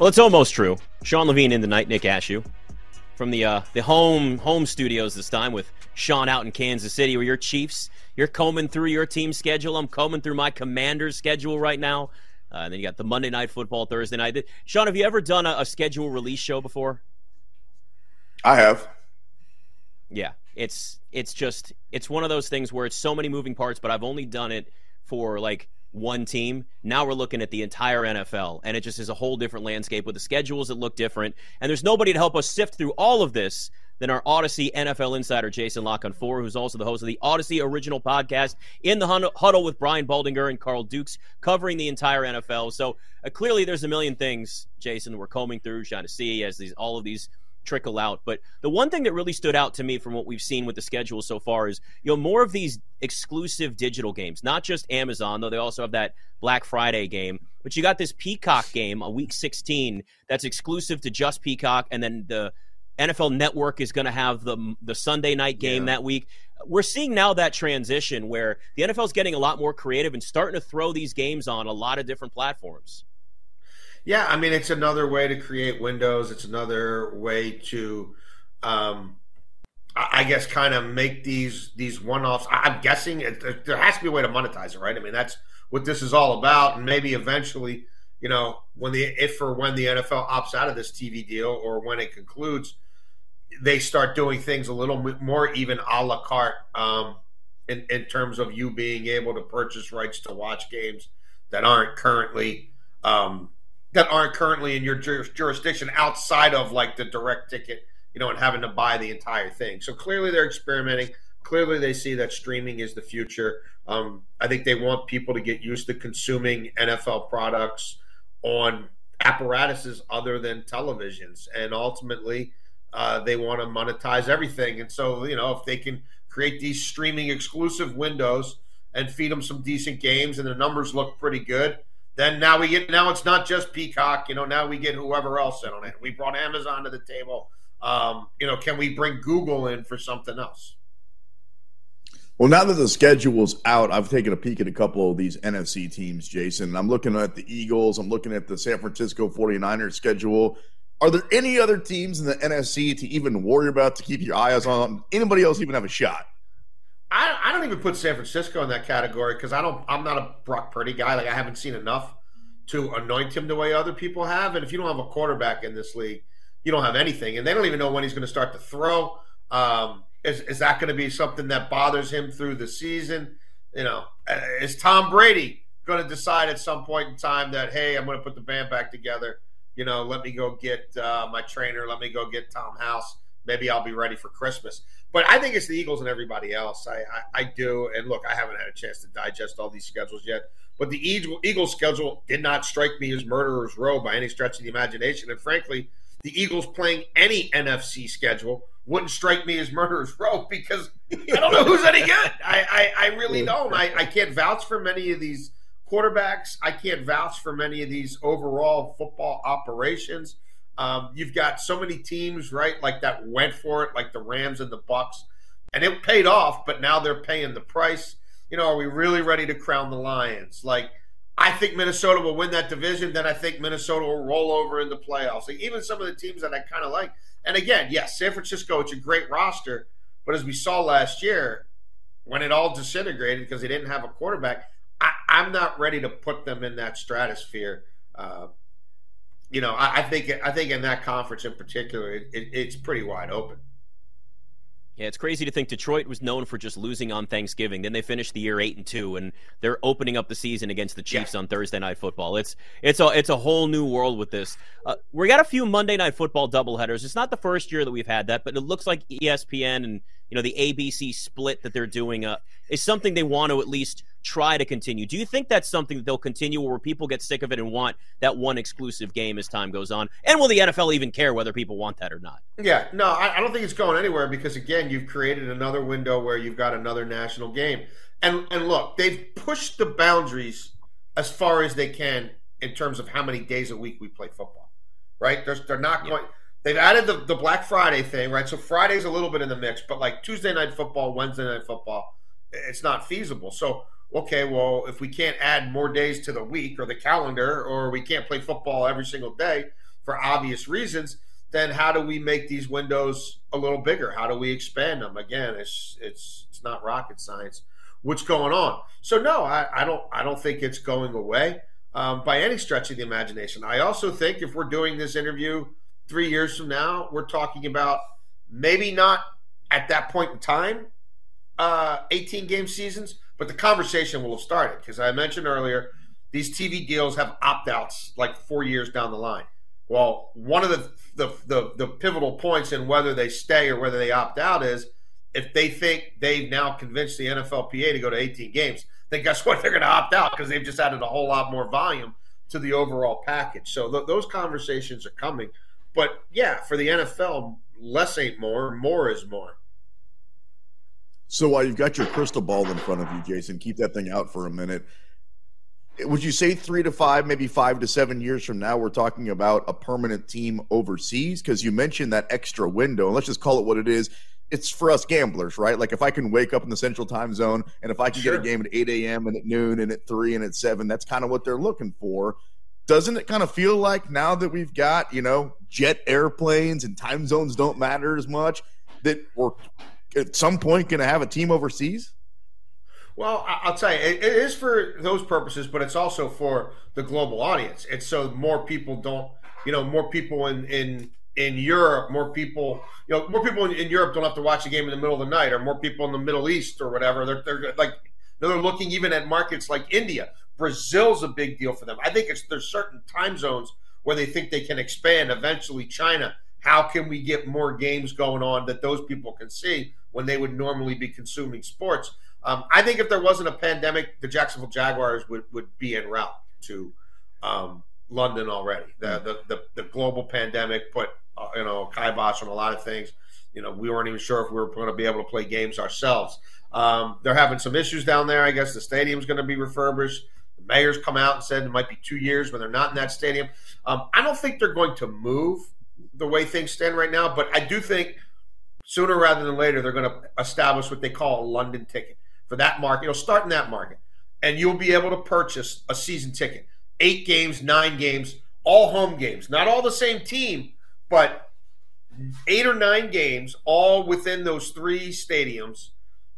Well, it's almost true. Sean Levine in the night, Nick Ashew from the uh, the home home studios this time with Sean out in Kansas City, where your Chiefs. You're combing through your team schedule. I'm combing through my Commanders schedule right now. Uh, and then you got the Monday Night Football Thursday night. Sean, have you ever done a, a schedule release show before? I have. Yeah, it's it's just it's one of those things where it's so many moving parts, but I've only done it for like one team. Now we're looking at the entire NFL, and it just is a whole different landscape with the schedules that look different. And there's nobody to help us sift through all of this than our Audacy NFL insider, Jason La Canfora, who's also the host of the Audacy original podcast, In the Huddle with Brian Baldinger and Carl Dukes, covering the entire NFL. So uh, clearly there's a million things, Jason, we're combing through, trying to see as these all of these trickle out. But the one thing that really stood out to me from what we've seen with the schedule so far is you know more of these exclusive digital games, not just Amazon, though they also have that Black Friday game. But you got this Peacock game, a week 16, that's exclusive to just Peacock, and then the NFL Network is going to have the the Sunday night game yeah. that week. We're seeing now that transition where the NFL is getting a lot more creative and starting to throw these games on a lot of different platforms. Yeah, I mean, it's another way to create windows. It's another way to, um, I guess, kind of make these these one offs. I'm guessing it, there has to be a way to monetize it, right? I mean, that's what this is all about, and maybe eventually, you know, when the if or when the NFL opts out of this TV deal or when it concludes, they start doing things a little more even a la carte um, in, in terms of you being able to purchase rights to watch games that aren't currently um, that aren't currently in your jurisdiction outside of like the direct ticket, you know, and having to buy the entire thing. So clearly they're experimenting. Clearly they see that streaming is the future. Um, I think they want people to get used to consuming NFL products on apparatuses other than televisions, and ultimately uh, they want to monetize everything. And so you know if they can create these streaming exclusive windows and feed them some decent games, and the numbers look pretty good then now we get now it's not just Peacock. You know, now we get whoever else in on it. We brought Amazon to the table. Um, you know, can we bring Google in for something else? Well, now that the schedule's out, I've taken a peek at a couple of these NFC teams, Jason. I'm looking at the Eagles. I'm looking at the San Francisco 49ers schedule. Are there any other teams in the NFC to even worry about to keep your eyes on? Anybody else even have a shot? I, I don't even put San Francisco in that category because I don't. I'm not a Brock Purdy guy. Like I haven't seen enough to anoint him the way other people have. And if you don't have a quarterback in this league, you don't have anything. And they don't even know when he's going to start to throw. Um, is, is that going to be something that bothers him through the season? You know, uh, is Tom Brady going to decide at some point in time that hey, I'm going to put the band back together? You know, let me go get uh, my trainer. Let me go get Tom House. Maybe I'll be ready for Christmas. But I think it's the Eagles and everybody else. I, I, I, do. And look, I haven't had a chance to digest all these schedules yet. But the Eagles schedule did not strike me as murderer's row by any stretch of the imagination. And frankly, the Eagles playing any NFC schedule wouldn't strike me as murderer's row because I don't know who's any good. I, I, I really don't. I, I can't vouch for many of these quarterbacks. I can't vouch for many of these overall football operations. Um, you've got so many teams, right, like that went for it, like the Rams and the Bucks, and it paid off. But now they're paying the price. You know, are we really ready to crown the Lions? Like, I think Minnesota will win that division. Then I think Minnesota will roll over in the playoffs. Like, even some of the teams that I kind of like. And again, yes, San Francisco, it's a great roster, but as we saw last year, when it all disintegrated because they didn't have a quarterback, I, am not ready to put them in that stratosphere. Uh, you know, I, I, think I think in that conference in particular, it, it, it's pretty wide open. Yeah, it's crazy to think Detroit was known for just losing on Thanksgiving. Then they finished the year eight and two, and they're opening up the season against the Chiefs yeah. on Thursday Night Football. It's it's a it's a whole new world with this. Uh, we got a few Monday Night Football doubleheaders. It's not the first year that we've had that, but it looks like ESPN and you know the ABC split that they're doing uh, is something they want to at least try to continue. Do you think that's something that they'll continue or where people get sick of it and want that one exclusive game as time goes on? And will the NFL even care whether people want that or not? Yeah, no, I, I don't think it's going anywhere because again, you've created another window where you've got another national game. And and look, they've pushed the boundaries as far as they can in terms of how many days a week we play football. Right? They're, they're not going. They've added the, the Black Friday thing, right? So Friday's a little bit in the mix, but like Tuesday night football, Wednesday night football, it's not feasible. So, okay, well, if we can't add more days to the week or the calendar, or we can't play football every single day, for obvious reasons, then how do we make these windows a little bigger? How do we expand them? Again, it's it's it's not rocket science. What's going on? So no, I, I don't I don't think it's going away um, by any stretch of the imagination. I also think if we're doing this interview three years from now, we're talking about maybe not at that point in time, uh, 18 game seasons, but the conversation will have started because I mentioned earlier these TV deals have opt outs like four years down the line. Well, one of the, the, the the pivotal points in whether they stay or whether they opt out is if they think they've now convinced the NFLPA to go to 18 games, then guess what? They're going to opt out because they've just added a whole lot more volume to the overall package. So th- those conversations are coming. But yeah, for the NFL, less ain't more, more is more. So while you've got your crystal ball in front of you, Jason, keep that thing out for a minute would you say three to five, maybe five to seven years from now, we're talking about a permanent team overseas? Because you mentioned that extra window, and let's just call it what it is. It's for us gamblers, right? Like if I can wake up in the central time zone and if I can sure. get a game at 8 a.m. and at noon and at 3 and at 7, that's kind of what they're looking for. Doesn't it kind of feel like now that we've got, you know, jet airplanes and time zones don't matter as much, that we're at some point going to have a team overseas? Well, I'll tell you, it is for those purposes, but it's also for the global audience. It's so more people don't, you know, more people in in in Europe, more people, you know, more people in, in Europe don't have to watch a game in the middle of the night, or more people in the Middle East or whatever. They're they're like they're looking even at markets like India. Brazil's a big deal for them. I think it's there's certain time zones where they think they can expand. Eventually, China. How can we get more games going on that those people can see when they would normally be consuming sports? Um, I think if there wasn't a pandemic, the Jacksonville Jaguars would, would be en route to um, London already. The, hmm. the, the the global pandemic put uh, you know kibosh on a lot of things. You know, we weren't even sure if we were going to be able to play games ourselves. Um, they're having some issues down there. I guess the stadium's going to be refurbished. The mayor's come out and said it might be two years when they're not in that stadium. Um, I don't think they're going to move the way things stand right now, but I do think sooner rather than later they're going to establish what they call a London ticket for that market. You'll start in that market, and you'll be able to purchase a season ticket. Eight games, nine games, all home games. Not all the same team, but eight or nine games, all within those three stadiums,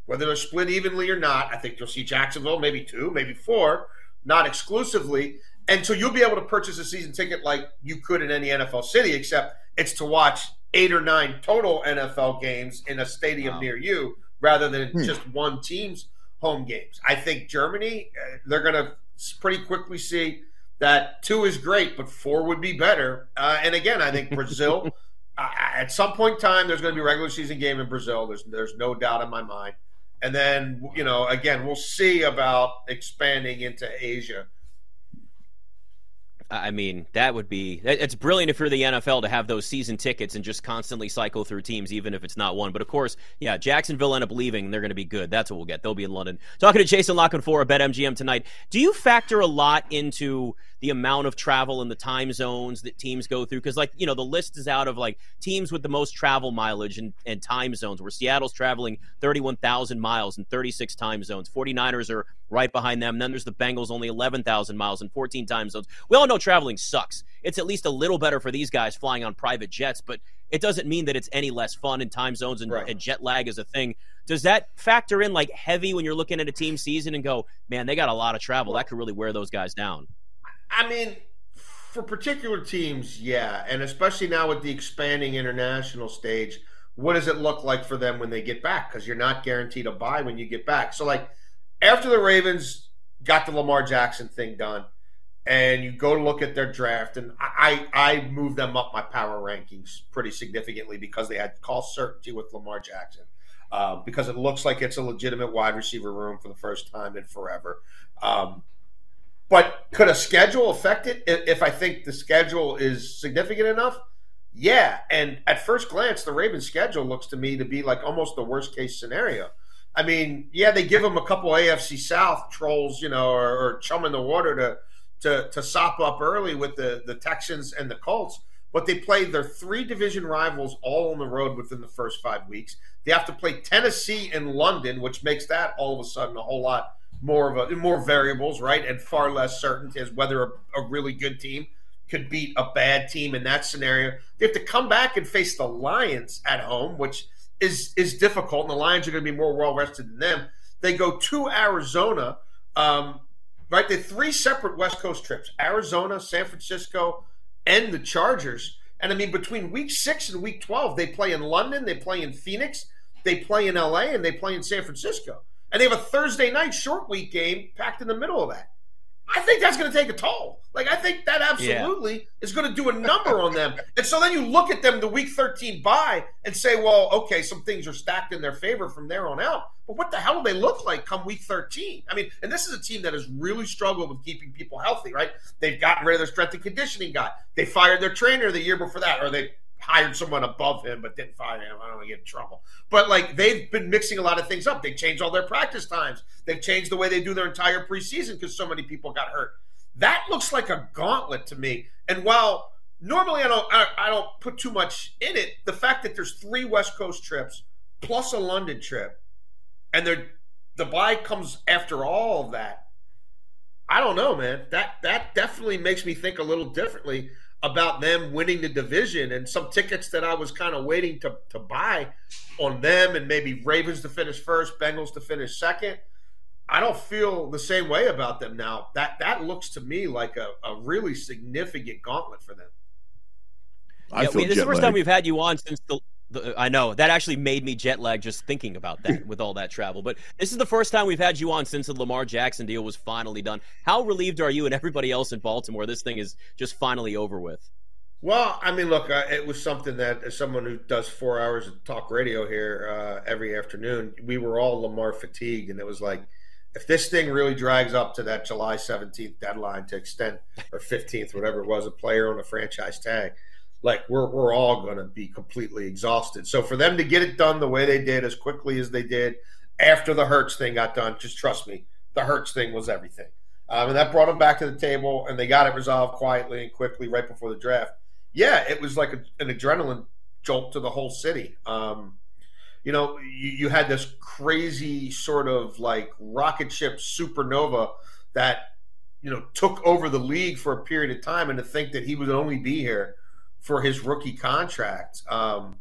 whether they're split evenly or not. I think you'll see Jacksonville, maybe two, maybe four, not exclusively. And so you'll be able to purchase a season ticket like you could in any NFL city, except it's to watch eight or nine total NFL games in a stadium wow. near you rather than hmm. just one team's home games. I think Germany, uh, they're going to pretty quickly see that two is great, but four would be better. Uh, and again, I think Brazil, uh, at some point in time, there's going to be a regular season game in Brazil. There's there's no doubt in my mind. And then you know, again, we'll see about expanding into Asia I mean, that would be it's brilliant if you're the NFL to have those season tickets and just constantly cycle through teams, even if it's not one. But of course, yeah, Jacksonville end up leaving, they're going to be good. That's what we'll get. They'll be in London. Talking to Jason La Canfora, BetMGM tonight. Do you factor a lot into the amount of travel and the time zones that teams go through because like you know the list is out of like teams with the most travel mileage and, and time zones where seattle's traveling 31000 miles in 36 time zones. 49ers are right behind them. And then there's the bengals only 11000 miles in 14 time zones. We all know traveling sucks. It's at least a little better for these guys flying on private jets but it doesn't mean that it's any less fun in time zones and, right. and jet lag is a thing. Does that factor in like heavy when you're looking at a team season and go man they got a lot of travel. That could really wear those guys down I mean, for particular teams, yeah, and especially now with the expanding international stage, what does it look like for them when they get back? Because you're not guaranteed a bye when you get back. So, like, after the Ravens got the Lamar Jackson thing done, and you go look at their draft, and I I moved them up my power rankings pretty significantly because they had call certainty with Lamar Jackson. Uh, because it looks like it's a legitimate wide receiver room for the first time in forever. Um, but could a schedule affect it if I think the schedule is significant enough? Yeah. And at first glance, the Ravens schedule looks to me to be like almost the worst case scenario. I mean, yeah, they give them a couple AFC South trolls, you know, or, or chum in the water to to to sop up early with the the Texans and the Colts. But they play their three division rivals all on the road within the first five weeks. They have to play Tennessee and London, which makes that all of a sudden a whole lot more of a more variables, right, and far less certainty as whether a, a really good team could beat a bad team in that scenario. They have to come back and face the Lions at home, which is is difficult, and the Lions are going to be more well rested than them. They go to Arizona, um, right? They three separate West Coast trips: Arizona, San Francisco, and the Chargers. And I mean, between week six and week twelve, they play in London, they play in Phoenix, they play in LA, and they play in San Francisco. And they have a Thursday night short week game packed in the middle of that. I think that's going to take a toll. Like I think that absolutely yeah. is going to do a number on them. And so then you look at them the week 13 bye and say, well, okay, some things are stacked in their favor from there on out. But what the hell do they look like come week 13? I mean, and this is a team that has really struggled with keeping people healthy, right? They've gotten rid of their strength and conditioning guy. They fired their trainer the year before that, or they hired someone above him but didn't fire him. I don't want to get in trouble. But like they've been mixing a lot of things up. They changed all their practice times. They've changed the way they do their entire preseason because so many people got hurt. That looks like a gauntlet to me. And while normally I don't I, I don't put too much in it, the fact that there's three West Coast trips plus a London trip, and they're the bye comes after all of that. I don't know, man. That that definitely makes me think a little differently about them winning the division and some tickets that I was kind of waiting to, to buy on them and maybe Ravens to finish first, Bengals to finish second. I don't feel the same way about them now. That that looks to me like a, a really significant gauntlet for them. I yeah, this is the first time we've had you on since the I know that actually made me jet lag just thinking about that with all that travel. But this is the first time we've had you on since the Lamar Jackson deal was finally done. How relieved are you and everybody else in Baltimore? This thing is just finally over with. Well, I mean, look, uh, it was something that as someone who does four hours of talk radio here uh, every afternoon, we were all Lamar fatigued, and it was like, if this thing really drags up to that July 17th deadline to extend or 15th, whatever it was, a player on a franchise tag like we're we're all going to be completely exhausted. So for them to get it done the way they did, as quickly as they did, after the Hurts thing got done, just trust me, the Hurts thing was everything, um, and that brought them back to the table, and they got it resolved quietly and quickly right before the draft. Yeah, it was like a, an adrenaline jolt to the whole city. Um, you know, you, you had this crazy sort of like rocket ship supernova that you know took over the league for a period of time, and to think that he would only be here for his rookie contract. Um,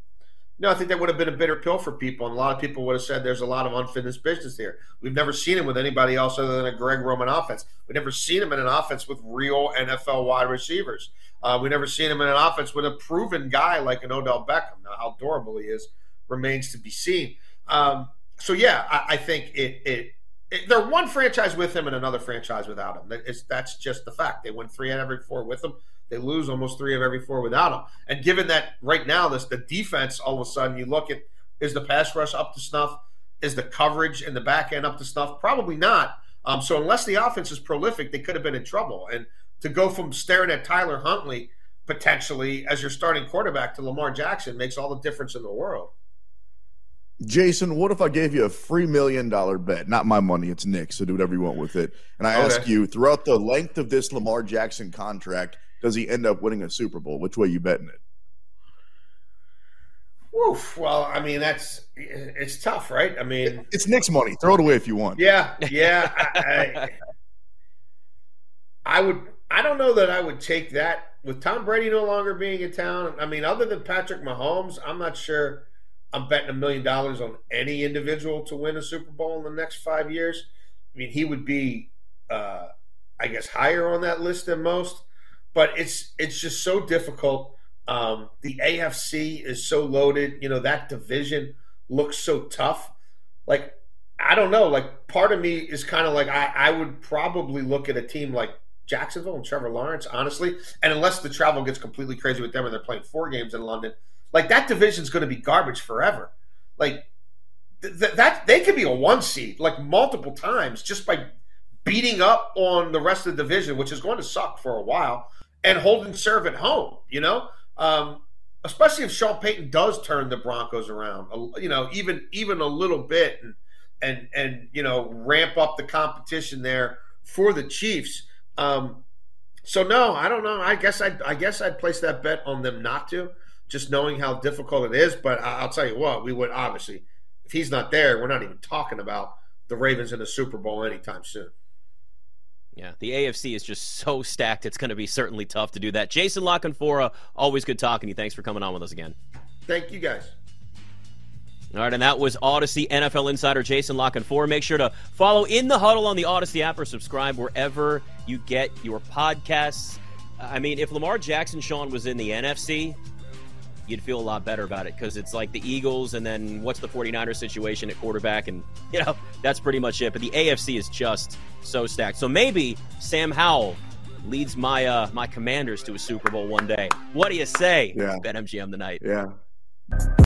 no, I think that would have been a bitter pill for people, and a lot of people would have said there's a lot of unfinished business here. We've never seen him with anybody else other than a Greg Roman offense. We've never seen him in an offense with real NFL wide receivers. Uh, we've never seen him in an offense with a proven guy like an Odell Beckham. Now, how durable he is remains to be seen. Um, so, yeah, I, I think it, it, it, they're one franchise with him and another franchise without him. It's, that's just the fact. They win three out of every four with him. They lose almost three of every four without him. And given that right now, this the defense, all of a sudden, you look at is the pass rush up to snuff? Is the coverage and the back end up to snuff? Probably not. Um, so unless the offense is prolific, they could have been in trouble. And to go from staring at Tyler Huntley potentially as your starting quarterback to Lamar Jackson makes all the difference in the world. Jason, what if I gave you a free million dollar bet? Not my money, it's Nick, so do whatever you want with it. And I okay. ask you, throughout the length of this Lamar Jackson contract, does he end up winning a Super Bowl? Which way you betting it? Woof. Well, I mean, that's it's tough, right? I mean, it's Nick's money. Throw it away if you want. Yeah, yeah. I, I, I, would. I don't know that I would take that with Tom Brady no longer being in town. I mean, other than Patrick Mahomes, I'm not sure. I'm betting a million dollars on any individual to win a Super Bowl in the next five years. I mean, he would be, uh, I guess, higher on that list than most but it's it's just so difficult. Um, the AFC is so loaded. You know that division looks so tough. Like I don't know. Like part of me is kind of like I, I would probably look at a team like Jacksonville and Trevor Lawrence, honestly. And unless the travel gets completely crazy with them and they're playing four games in London, like that division's going to be garbage forever. Like th- th- that they could be a one seed like multiple times just by beating up on the rest of the division, which is going to suck for a while and holding serve at home, you know? Um, especially if Sean Payton does turn the Broncos around, you know, even even a little bit and and and you know, ramp up the competition there for the Chiefs. Um, so no, I don't know. I guess I I guess I'd place that bet on them not to, just knowing how difficult it is. But I'll tell you what, we would obviously, if he's not there, we're not even talking about the Ravens in the Super Bowl anytime soon. Yeah, the AFC is just so stacked. It's going to be certainly tough to do that. Jason La Canfora, always good talking to you. Thanks for coming on with us again. Thank you, guys. All right, and that was Audacy NFL insider Jason La Canfora. Make sure to follow In the Huddle on the Audacy app or subscribe wherever you get your podcasts. I mean, if Lamar Jackson, Sean, was in the NFC, you'd feel a lot better about it because it's like the Eagles and then what's the 49ers situation at quarterback and you know that's pretty much it. But the AFC is just so stacked. So maybe Sam Howell leads my uh my commanders to a Super Bowl one day. What do you say yeah. Bet MGM tonight? Yeah